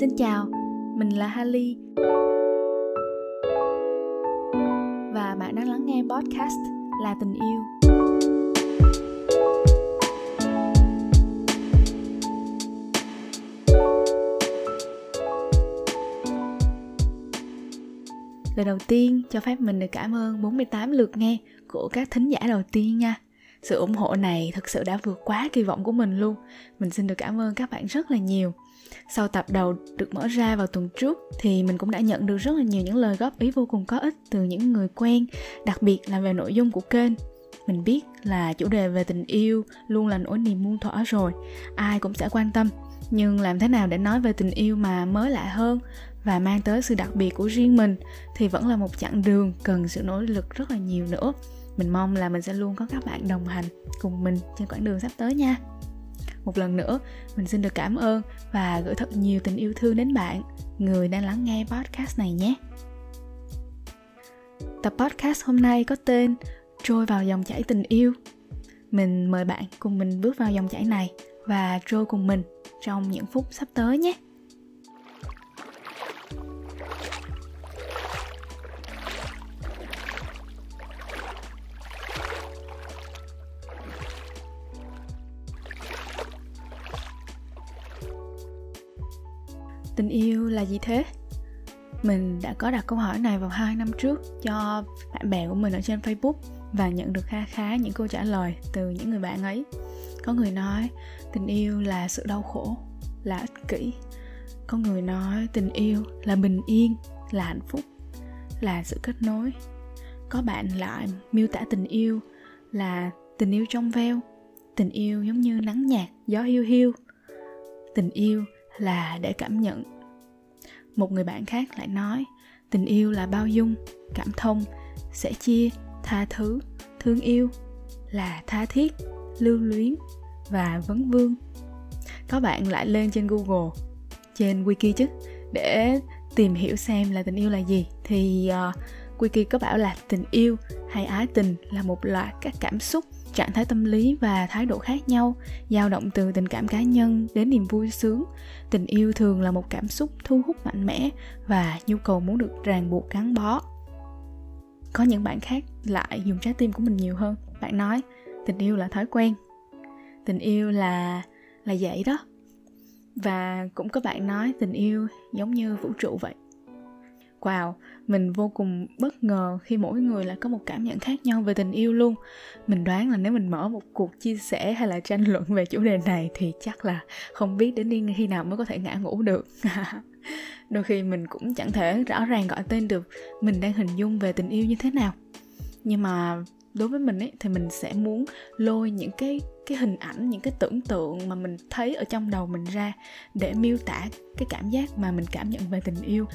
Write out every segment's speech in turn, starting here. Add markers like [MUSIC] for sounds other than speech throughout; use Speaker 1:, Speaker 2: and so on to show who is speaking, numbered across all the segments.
Speaker 1: Xin chào, mình là Hali Và bạn đang lắng nghe podcast là tình yêu. Lời đầu tiên cho phép mình được cảm ơn 48 lượt nghe của các thính giả đầu tiên nha sự ủng hộ này thực sự đã vượt quá kỳ vọng của mình luôn. Mình xin được cảm ơn các bạn rất là nhiều. Sau tập đầu được mở ra vào tuần trước, thì mình cũng đã nhận được rất là nhiều những lời góp ý vô cùng có ích từ những người quen, đặc biệt là về nội dung của kênh. Mình biết là chủ đề về tình yêu luôn là nỗi niềm muôn thuở rồi. Ai cũng sẽ quan tâm. Nhưng làm thế nào để nói về tình yêu mà mới lạ hơn và mang tới sự đặc biệt của riêng mình thì vẫn là một chặng đường cần sự nỗ lực rất là nhiều nữa mình mong là mình sẽ luôn có các bạn đồng hành cùng mình trên quãng đường sắp tới nha. Một lần nữa, mình xin được cảm ơn và gửi thật nhiều tình yêu thương đến bạn, người đang lắng nghe podcast này nhé. Tập podcast hôm nay có tên trôi vào dòng chảy tình yêu. Mình mời bạn cùng mình bước vào dòng chảy này và trôi cùng mình trong những phút sắp tới nhé. Tình yêu là gì thế? Mình đã có đặt câu hỏi này vào hai năm trước cho bạn bè của mình ở trên facebook và nhận được kha khá những câu trả lời từ những người bạn ấy. Có người nói, tình yêu là sự đau khổ, là ích kỷ. Có người nói, tình yêu là bình yên, là hạnh phúc, là sự kết nối. Có bạn lại miêu tả tình yêu là tình yêu trong veo, tình yêu giống như nắng nhạt gió hiu hiu. Tình yêu là để cảm nhận. Một người bạn khác lại nói tình yêu là bao dung cảm thông sẻ chia tha thứ thương yêu là tha thiết lưu luyến và vấn vương. Có bạn lại lên trên google trên wiki chứ để tìm hiểu xem là tình yêu là gì. Thì uh, wiki có bảo là tình yêu hay ái tình là một loạt các cảm xúc trạng thái tâm lý và thái độ khác nhau, dao động từ tình cảm cá nhân đến niềm vui sướng. Tình yêu thường là một cảm xúc thu hút mạnh mẽ và nhu cầu muốn được ràng buộc, gắn bó. Có những bạn khác lại dùng trái tim của mình nhiều hơn. Bạn nói, tình yêu là thói quen. Tình yêu là là vậy đó. Và cũng có bạn nói, tình yêu giống như vũ trụ vậy wow, mình vô cùng bất ngờ khi mỗi người lại có một cảm nhận khác nhau về tình yêu luôn. Mình đoán là nếu mình mở một cuộc chia sẻ hay là tranh luận về chủ đề này thì chắc là không biết đến đi khi nào mới có thể ngã ngủ được. [LAUGHS] Đôi khi mình cũng chẳng thể rõ ràng gọi tên được mình đang hình dung về tình yêu như thế nào. Nhưng mà đối với mình ấy, thì mình sẽ muốn lôi những cái cái hình ảnh, những cái tưởng tượng mà mình thấy ở trong đầu mình ra để miêu tả cái cảm giác mà mình cảm nhận về tình yêu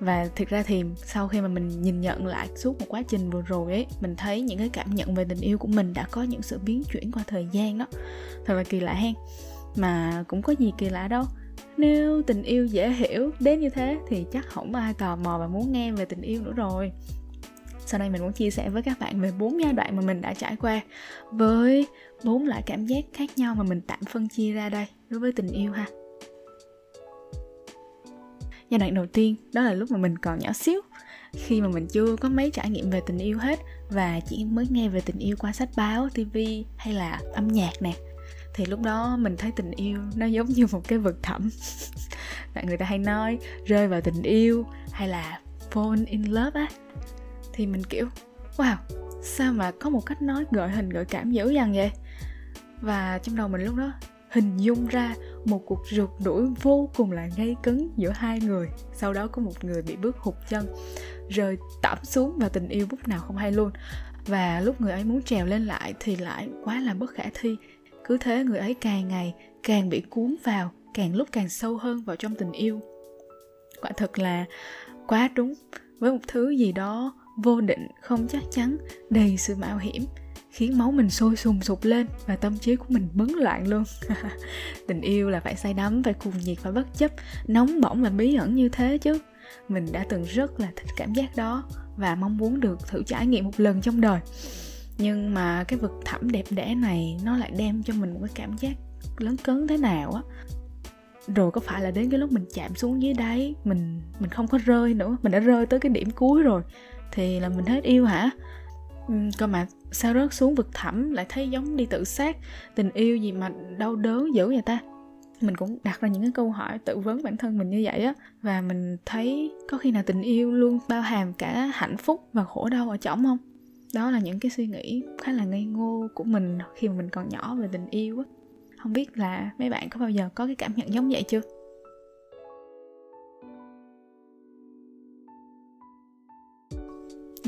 Speaker 1: và thực ra thì sau khi mà mình nhìn nhận lại suốt một quá trình vừa rồi ấy, mình thấy những cái cảm nhận về tình yêu của mình đã có những sự biến chuyển qua thời gian đó. Thật là kỳ lạ hen. Mà cũng có gì kỳ lạ đâu. Nếu tình yêu dễ hiểu đến như thế thì chắc không ai tò mò và muốn nghe về tình yêu nữa rồi. Sau đây mình muốn chia sẻ với các bạn về bốn giai đoạn mà mình đã trải qua với bốn loại cảm giác khác nhau mà mình tạm phân chia ra đây đối với tình yêu ha giai đoạn đầu tiên, đó là lúc mà mình còn nhỏ xíu. Khi mà mình chưa có mấy trải nghiệm về tình yêu hết và chỉ mới nghe về tình yêu qua sách báo tv hay là âm nhạc nè, thì lúc đó mình thấy tình yêu nó giống như một cái vực thẳm. [LAUGHS] Bạn người ta hay nói, rơi vào tình yêu hay là fall in love á. Thì mình kiểu, wow, sao mà có một cách nói gợi hình, gợi cảm dữ dằn vậy? Và trong đầu mình lúc đó hình dung ra một cuộc rượt đuổi vô cùng là gây cấn giữa hai người. Sau đó có một người bị bước hụt chân, rơi tẩm xuống vào tình yêu lúc nào không hay luôn. Và lúc người ấy muốn trèo lên lại thì lại quá là bất khả thi. Cứ thế người ấy càng ngày càng bị cuốn vào, càng lúc càng sâu hơn vào trong tình yêu. Quả thật là quá đúng. Với một thứ gì đó vô định, không chắc chắn, đầy sự mạo hiểm khiến máu mình sôi sùng sục lên và tâm trí của mình bấn loạn luôn. [LAUGHS] Tình yêu là phải say đắm, phải cuồng nhiệt và bất chấp, nóng bỏng và bí ẩn như thế chứ. Mình đã từng rất là thích cảm giác đó và mong muốn được thử trải nghiệm một lần trong đời. Nhưng mà cái vực thẳm đẹp đẽ này nó lại đem cho mình một cái cảm giác lớn cấn thế nào á. Rồi có phải là đến cái lúc mình chạm xuống dưới đáy, mình mình không có rơi nữa, mình đã rơi tới cái điểm cuối rồi, thì là mình hết yêu hả? Ừ, cơ mà sao rớt xuống vực thẳm lại thấy giống đi tự sát? Tình yêu gì mà đau đớn dữ vậy ta? Mình cũng đặt ra những cái câu hỏi tự vấn bản thân mình như vậy á và mình thấy có khi nào tình yêu luôn bao hàm cả hạnh phúc và khổ đau ở trong không? Đó là những cái suy nghĩ khá là ngây ngô của mình khi mà mình còn nhỏ về tình yêu á. Không biết là mấy bạn có bao giờ có cái cảm nhận giống vậy chưa?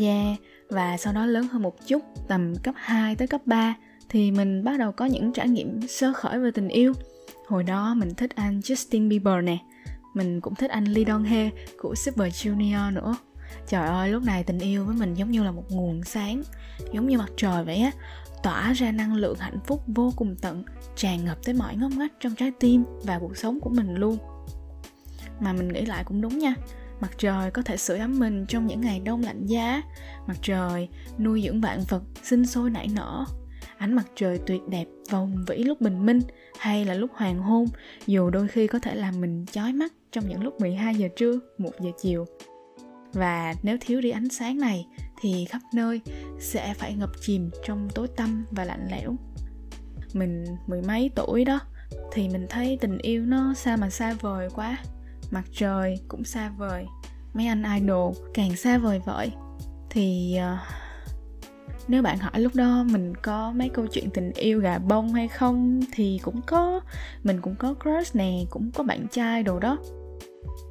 Speaker 1: Yeah, và sau đó lớn hơn một chút, tầm cấp 2 tới cấp 3 thì mình bắt đầu có những trải nghiệm sơ khởi về tình yêu. Hồi đó mình thích anh Justin Bieber nè, mình cũng thích anh Lee Dong Hae của Super Junior nữa. Trời ơi, lúc này tình yêu với mình giống như là một nguồn sáng, giống như mặt trời vậy á, tỏa ra năng lượng hạnh phúc vô cùng tận, tràn ngập tới mọi ngóc ngách trong trái tim và cuộc sống của mình luôn. Mà mình nghĩ lại cũng đúng nha, mặt trời có thể sưởi ấm mình trong những ngày đông lạnh giá mặt trời nuôi dưỡng vạn vật sinh sôi nảy nở ánh mặt trời tuyệt đẹp và hùng vĩ lúc bình minh hay là lúc hoàng hôn dù đôi khi có thể làm mình chói mắt trong những lúc 12 giờ trưa, 1 giờ chiều. Và nếu thiếu đi ánh sáng này thì khắp nơi sẽ phải ngập chìm trong tối tăm và lạnh lẽo. Mình mười mấy tuổi đó thì mình thấy tình yêu nó xa mà xa vời quá mặt trời cũng xa vời. Mấy anh idol càng xa vời vợi. Thì uh, nếu bạn hỏi lúc đó mình có mấy câu chuyện tình yêu gà bông hay không thì cũng có. Mình cũng có crush nè cũng có bạn trai đồ đó.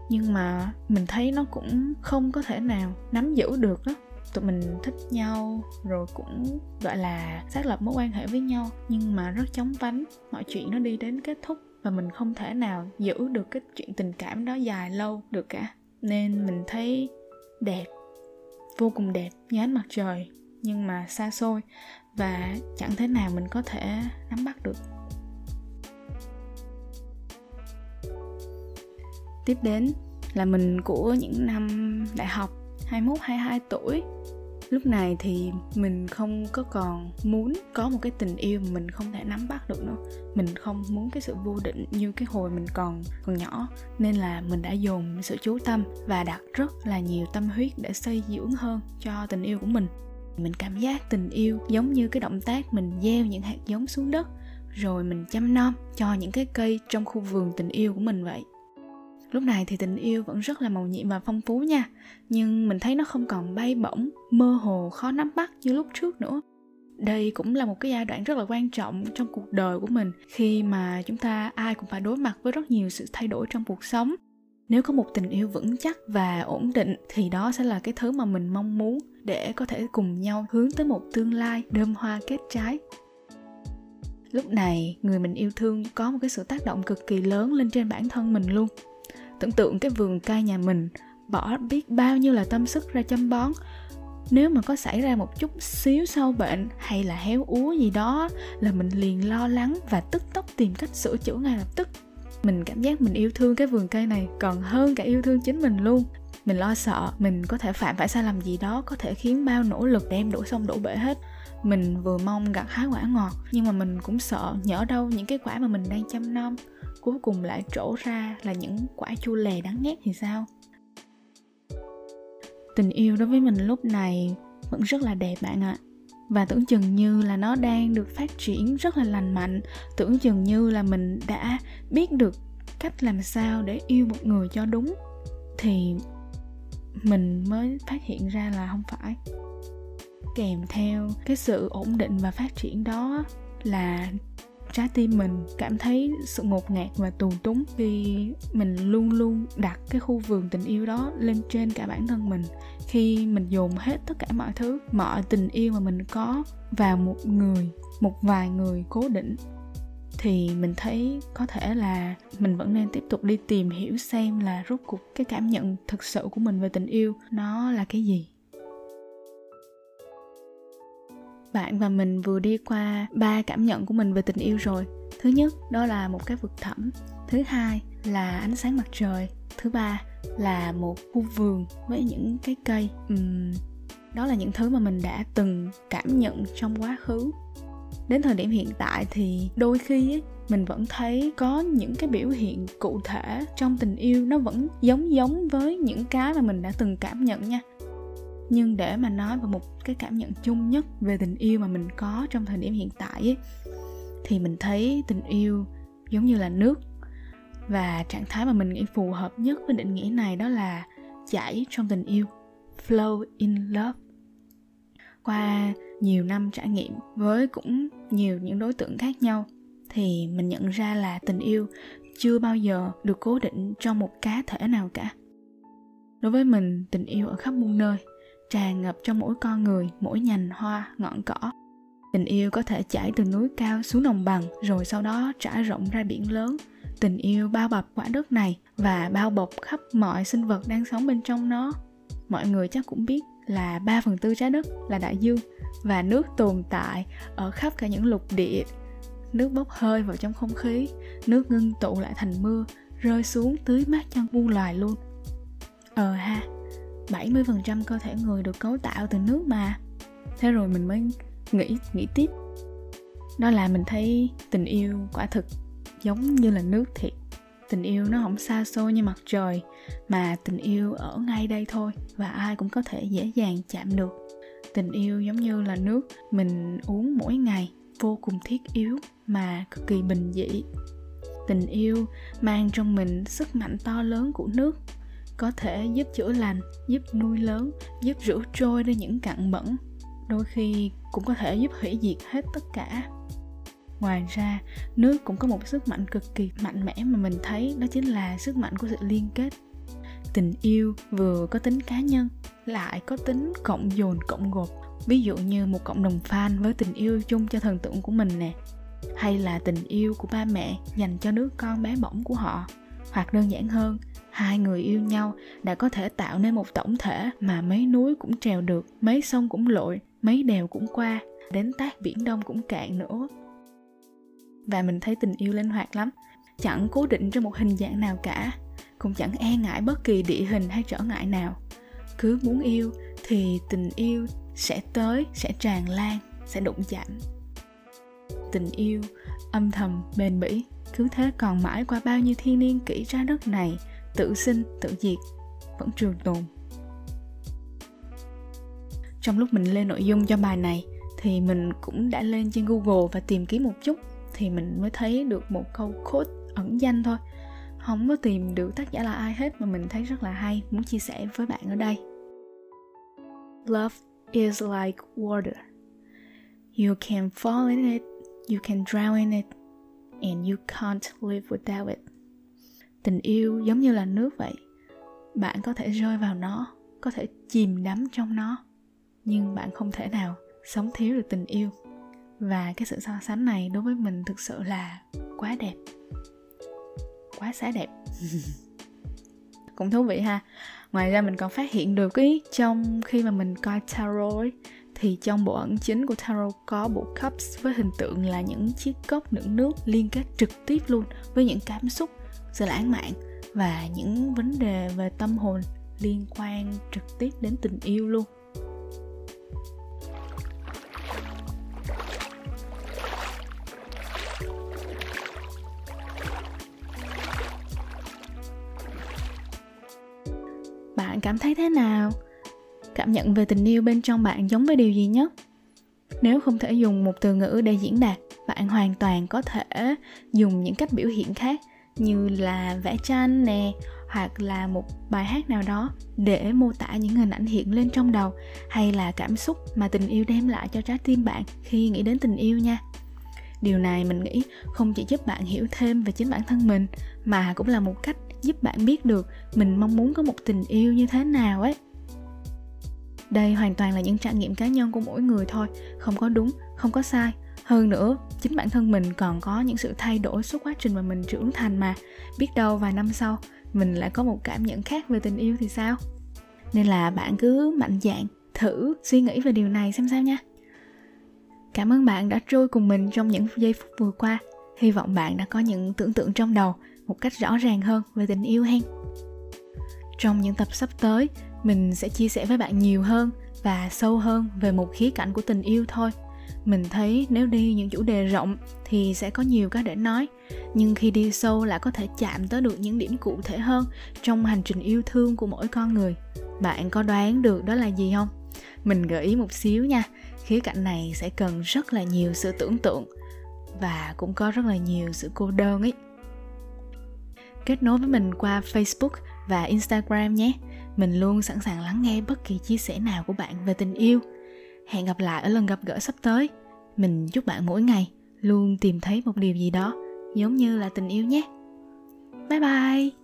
Speaker 1: Nhưng mà mình thấy nó cũng không có thể nào nắm giữ được đó tụi mình thích nhau rồi cũng gọi là xác lập mối quan hệ với nhau. Nhưng mà rất chóng vánh mọi chuyện nó đi đến kết thúc và mình không thể nào giữ được cái chuyện tình cảm đó dài lâu được cả. Nên mình thấy đẹp, vô cùng đẹp như ánh mặt trời, nhưng mà xa xôi và chẳng thế nào mình có thể nắm bắt được. Tiếp đến là mình của những năm đại học 21 22 tuổi lúc này thì mình không có còn muốn có một cái tình yêu mà mình không thể nắm bắt được nữa. Mình không muốn cái sự vô định như cái hồi mình còn còn nhỏ. Nên là mình đã dồn sự chú tâm và đặt rất là nhiều tâm huyết để xây dưỡng hơn cho tình yêu của mình. Mình cảm giác tình yêu giống như cái động tác mình gieo những hạt giống xuống đất, rồi mình chăm nom cho những cái cây trong khu vườn tình yêu của mình vậy lúc này thì tình yêu vẫn rất là màu nhiệm và phong phú nha. Nhưng mình thấy nó không còn bay bổng, mơ hồ, khó nắm bắt như lúc trước nữa. Đây cũng là một cái giai đoạn rất là quan trọng trong cuộc đời của mình, khi mà chúng ta ai cũng phải đối mặt với rất nhiều sự thay đổi trong cuộc sống. Nếu có một tình yêu vững chắc và ổn định, thì đó sẽ là cái thứ mà mình mong muốn để có thể cùng nhau hướng tới một tương lai đơm hoa kết trái. Lúc này, người mình yêu thương có một cái sự tác động cực kỳ lớn lên trên bản thân mình luôn tưởng tượng cái vườn cây nhà mình, bỏ biết bao nhiêu là tâm sức ra chăm bón. Nếu mà có xảy ra một chút xíu sâu bệnh hay là héo úa gì đó là mình liền lo lắng và tức tốc tìm cách sửa chữa ngay lập tức. Mình cảm giác mình yêu thương cái vườn cây này còn hơn cả yêu thương chính mình luôn. Mình lo sợ mình có thể phạm phải sai lầm gì đó có thể khiến bao nỗ lực đem đổ sông đổ bể hết. Mình vừa mong gặt hái quả ngọt, nhưng mà mình cũng sợ nhỡ đâu những cái quả mà mình đang chăm nom cuối cùng lại trổ ra là những quả chua lè đắng ghét thì sao? Tình yêu đối với mình lúc này vẫn rất là đẹp bạn ạ. Và tưởng chừng như là nó đang được phát triển rất là lành mạnh. Tưởng chừng như là mình đã biết được cách làm sao để yêu một người cho đúng thì mình mới phát hiện ra là không phải. Kèm theo cái sự ổn định và phát triển đó là trái tim mình cảm thấy sự ngột ngạt và tù túng khi mình luôn luôn đặt cái khu vườn tình yêu đó lên trên cả bản thân mình. Khi mình dồn hết tất cả mọi thứ, mọi tình yêu mà mình có vào một người, một vài người cố định, thì mình thấy có thể là mình vẫn nên tiếp tục đi tìm hiểu xem là rốt cuộc cái cảm nhận thực sự của mình về tình yêu nó là cái gì. Bạn và mình vừa đi qua ba cảm nhận của mình về tình yêu rồi. Thứ nhất đó là một cái vực thẳm. Thứ hai là ánh sáng mặt trời. Thứ ba là một khu vườn với những cái cây. Uhm, đó là những thứ mà mình đã từng cảm nhận trong quá khứ. Đến thời điểm hiện tại thì đôi khi ấy, mình vẫn thấy có những cái biểu hiện cụ thể trong tình yêu nó vẫn giống giống với những cái mà mình đã từng cảm nhận nha nhưng để mà nói về một cái cảm nhận chung nhất về tình yêu mà mình có trong thời điểm hiện tại ấy, thì mình thấy tình yêu giống như là nước. Và trạng thái mà mình nghĩ phù hợp nhất với định nghĩa này đó là chảy trong tình yêu flow in love. Qua nhiều năm trải nghiệm với cũng nhiều những đối tượng khác nhau thì mình nhận ra là tình yêu chưa bao giờ được cố định trong một cá thể nào cả. Đối với mình tình yêu ở khắp muôn nơi tràn ngập trong mỗi con người, mỗi nhành hoa, ngọn cỏ. Tình yêu có thể chảy từ núi cao xuống đồng bằng, rồi sau đó trải rộng ra biển lớn. Tình yêu bao bọc quả đất này và bao bọc khắp mọi sinh vật đang sống bên trong nó. Mọi người chắc cũng biết là 3 phần tư trái đất là đại dương và nước tồn tại ở khắp cả những lục địa. Nước bốc hơi vào trong không khí, nước ngưng tụ lại thành mưa, rơi xuống tưới mát cho muôn loài luôn. Ờ ha. 70% cơ thể người được cấu tạo từ nước mà. Thế rồi mình mới nghĩ nghĩ tiếp. Đó là mình thấy tình yêu quả thực giống như là nước thiệt. Tình yêu nó không xa xôi như mặt trời, mà tình yêu ở ngay đây thôi và ai cũng có thể dễ dàng chạm được. Tình yêu giống như là nước mình uống mỗi ngày, vô cùng thiết yếu mà cực kỳ bình dị. Tình yêu mang trong mình sức mạnh to lớn của nước có thể giúp chữa lành, giúp nuôi lớn, giúp rửa trôi đi những cặn bẩn. Đôi khi cũng có thể giúp hủy diệt hết tất cả. Ngoài ra, nước cũng có một sức mạnh cực kỳ mạnh mẽ mà mình thấy đó chính là sức mạnh của sự liên kết. Tình yêu vừa có tính cá nhân, lại có tính cộng dồn, cộng gộp. Ví dụ như một cộng đồng fan với tình yêu chung cho thần tượng của mình nè, hay là tình yêu của ba mẹ dành cho đứa con bé bỏng của họ, hoặc đơn giản hơn hai người yêu nhau đã có thể tạo nên một tổng thể mà mấy núi cũng trèo được, mấy sông cũng lội, mấy đèo cũng qua, đến tác biển đông cũng cạn nữa. Và mình thấy tình yêu linh hoạt lắm, chẳng cố định trong một hình dạng nào cả, cũng chẳng e ngại bất kỳ địa hình hay trở ngại nào. Cứ muốn yêu thì tình yêu sẽ tới, sẽ tràn lan, sẽ đụng chạm. Tình yêu âm thầm bền bỉ, cứ thế còn mãi qua bao nhiêu thiên niên kỷ trái đất này tự sinh, tự diệt, vẫn trường tồn. Trong lúc mình lên nội dung cho bài này, thì mình cũng đã lên trên google và tìm kiếm một chút, thì mình mới thấy được một câu quote ẩn danh thôi. Không có tìm được tác giả là ai hết mà mình thấy rất là hay, muốn chia sẻ với bạn ở đây. Love is like water. You can fall in it, you can drown in it, and you can't live without it tình yêu giống như là nước vậy. Bạn có thể rơi vào nó có thể chìm đắm trong nó nhưng bạn không thể nào sống thiếu được tình yêu. Và cái sự so sánh này đối với mình thực sự là quá đẹp. Quá xá đẹp. [LAUGHS] Cũng thú vị ha. Ngoài ra mình còn phát hiện được ý trong khi mà mình coi tarot ấy, thì trong bộ ẩn chính của tarot có bộ cups với hình tượng là những chiếc cốc đựng nước liên kết trực tiếp luôn với những cảm xúc sự lãng mạn và những vấn đề về tâm hồn liên quan trực tiếp đến tình yêu luôn. Bạn cảm thấy thế nào? Cảm nhận về tình yêu bên trong bạn giống với điều gì nhất? Nếu không thể dùng một từ ngữ để diễn đạt, bạn hoàn toàn có thể dùng những cách biểu hiện khác như là vẽ tranh nè, hoặc là một bài hát nào đó để mô tả những hình ảnh hiện lên trong đầu, hay là cảm xúc mà tình yêu đem lại cho trái tim bạn khi nghĩ đến tình yêu nha. Điều này mình nghĩ không chỉ giúp bạn hiểu thêm về chính bản thân mình, mà cũng là một cách giúp bạn biết được mình mong muốn có một tình yêu như thế nào ấy. Đây hoàn toàn là những trải nghiệm cá nhân của mỗi người thôi, không có đúng, không có sai hơn nữa, chính bản thân mình còn có những sự thay đổi suốt quá trình mà mình trưởng thành mà. Biết đâu vài năm sau, mình lại có một cảm nhận khác về tình yêu thì sao? Nên là bạn cứ mạnh dạn thử suy nghĩ về điều này xem sao nha. Cảm ơn bạn đã trôi cùng mình trong những giây phút vừa qua. Hy vọng bạn đã có những tưởng tượng trong đầu một cách rõ ràng hơn về tình yêu hen. Trong những tập sắp tới, mình sẽ chia sẻ với bạn nhiều hơn và sâu hơn về một khía cạnh của tình yêu thôi mình thấy nếu đi những chủ đề rộng thì sẽ có nhiều cái để nói, nhưng khi đi sâu lại có thể chạm tới được những điểm cụ thể hơn trong hành trình yêu thương của mỗi con người. Bạn có đoán được đó là gì không? Mình gợi ý một xíu nha, khía cạnh này sẽ cần rất là nhiều sự tưởng tượng và cũng có rất là nhiều sự cô đơn ấy. Kết nối với mình qua facebook và instagram nhé. Mình luôn sẵn sàng lắng nghe bất kỳ chia sẻ nào của bạn về tình yêu. Hẹn gặp lại ở lần gặp gỡ sắp tới mình chúc bạn mỗi ngày luôn tìm thấy một điều gì đó giống như là tình yêu nhé. Bye bye.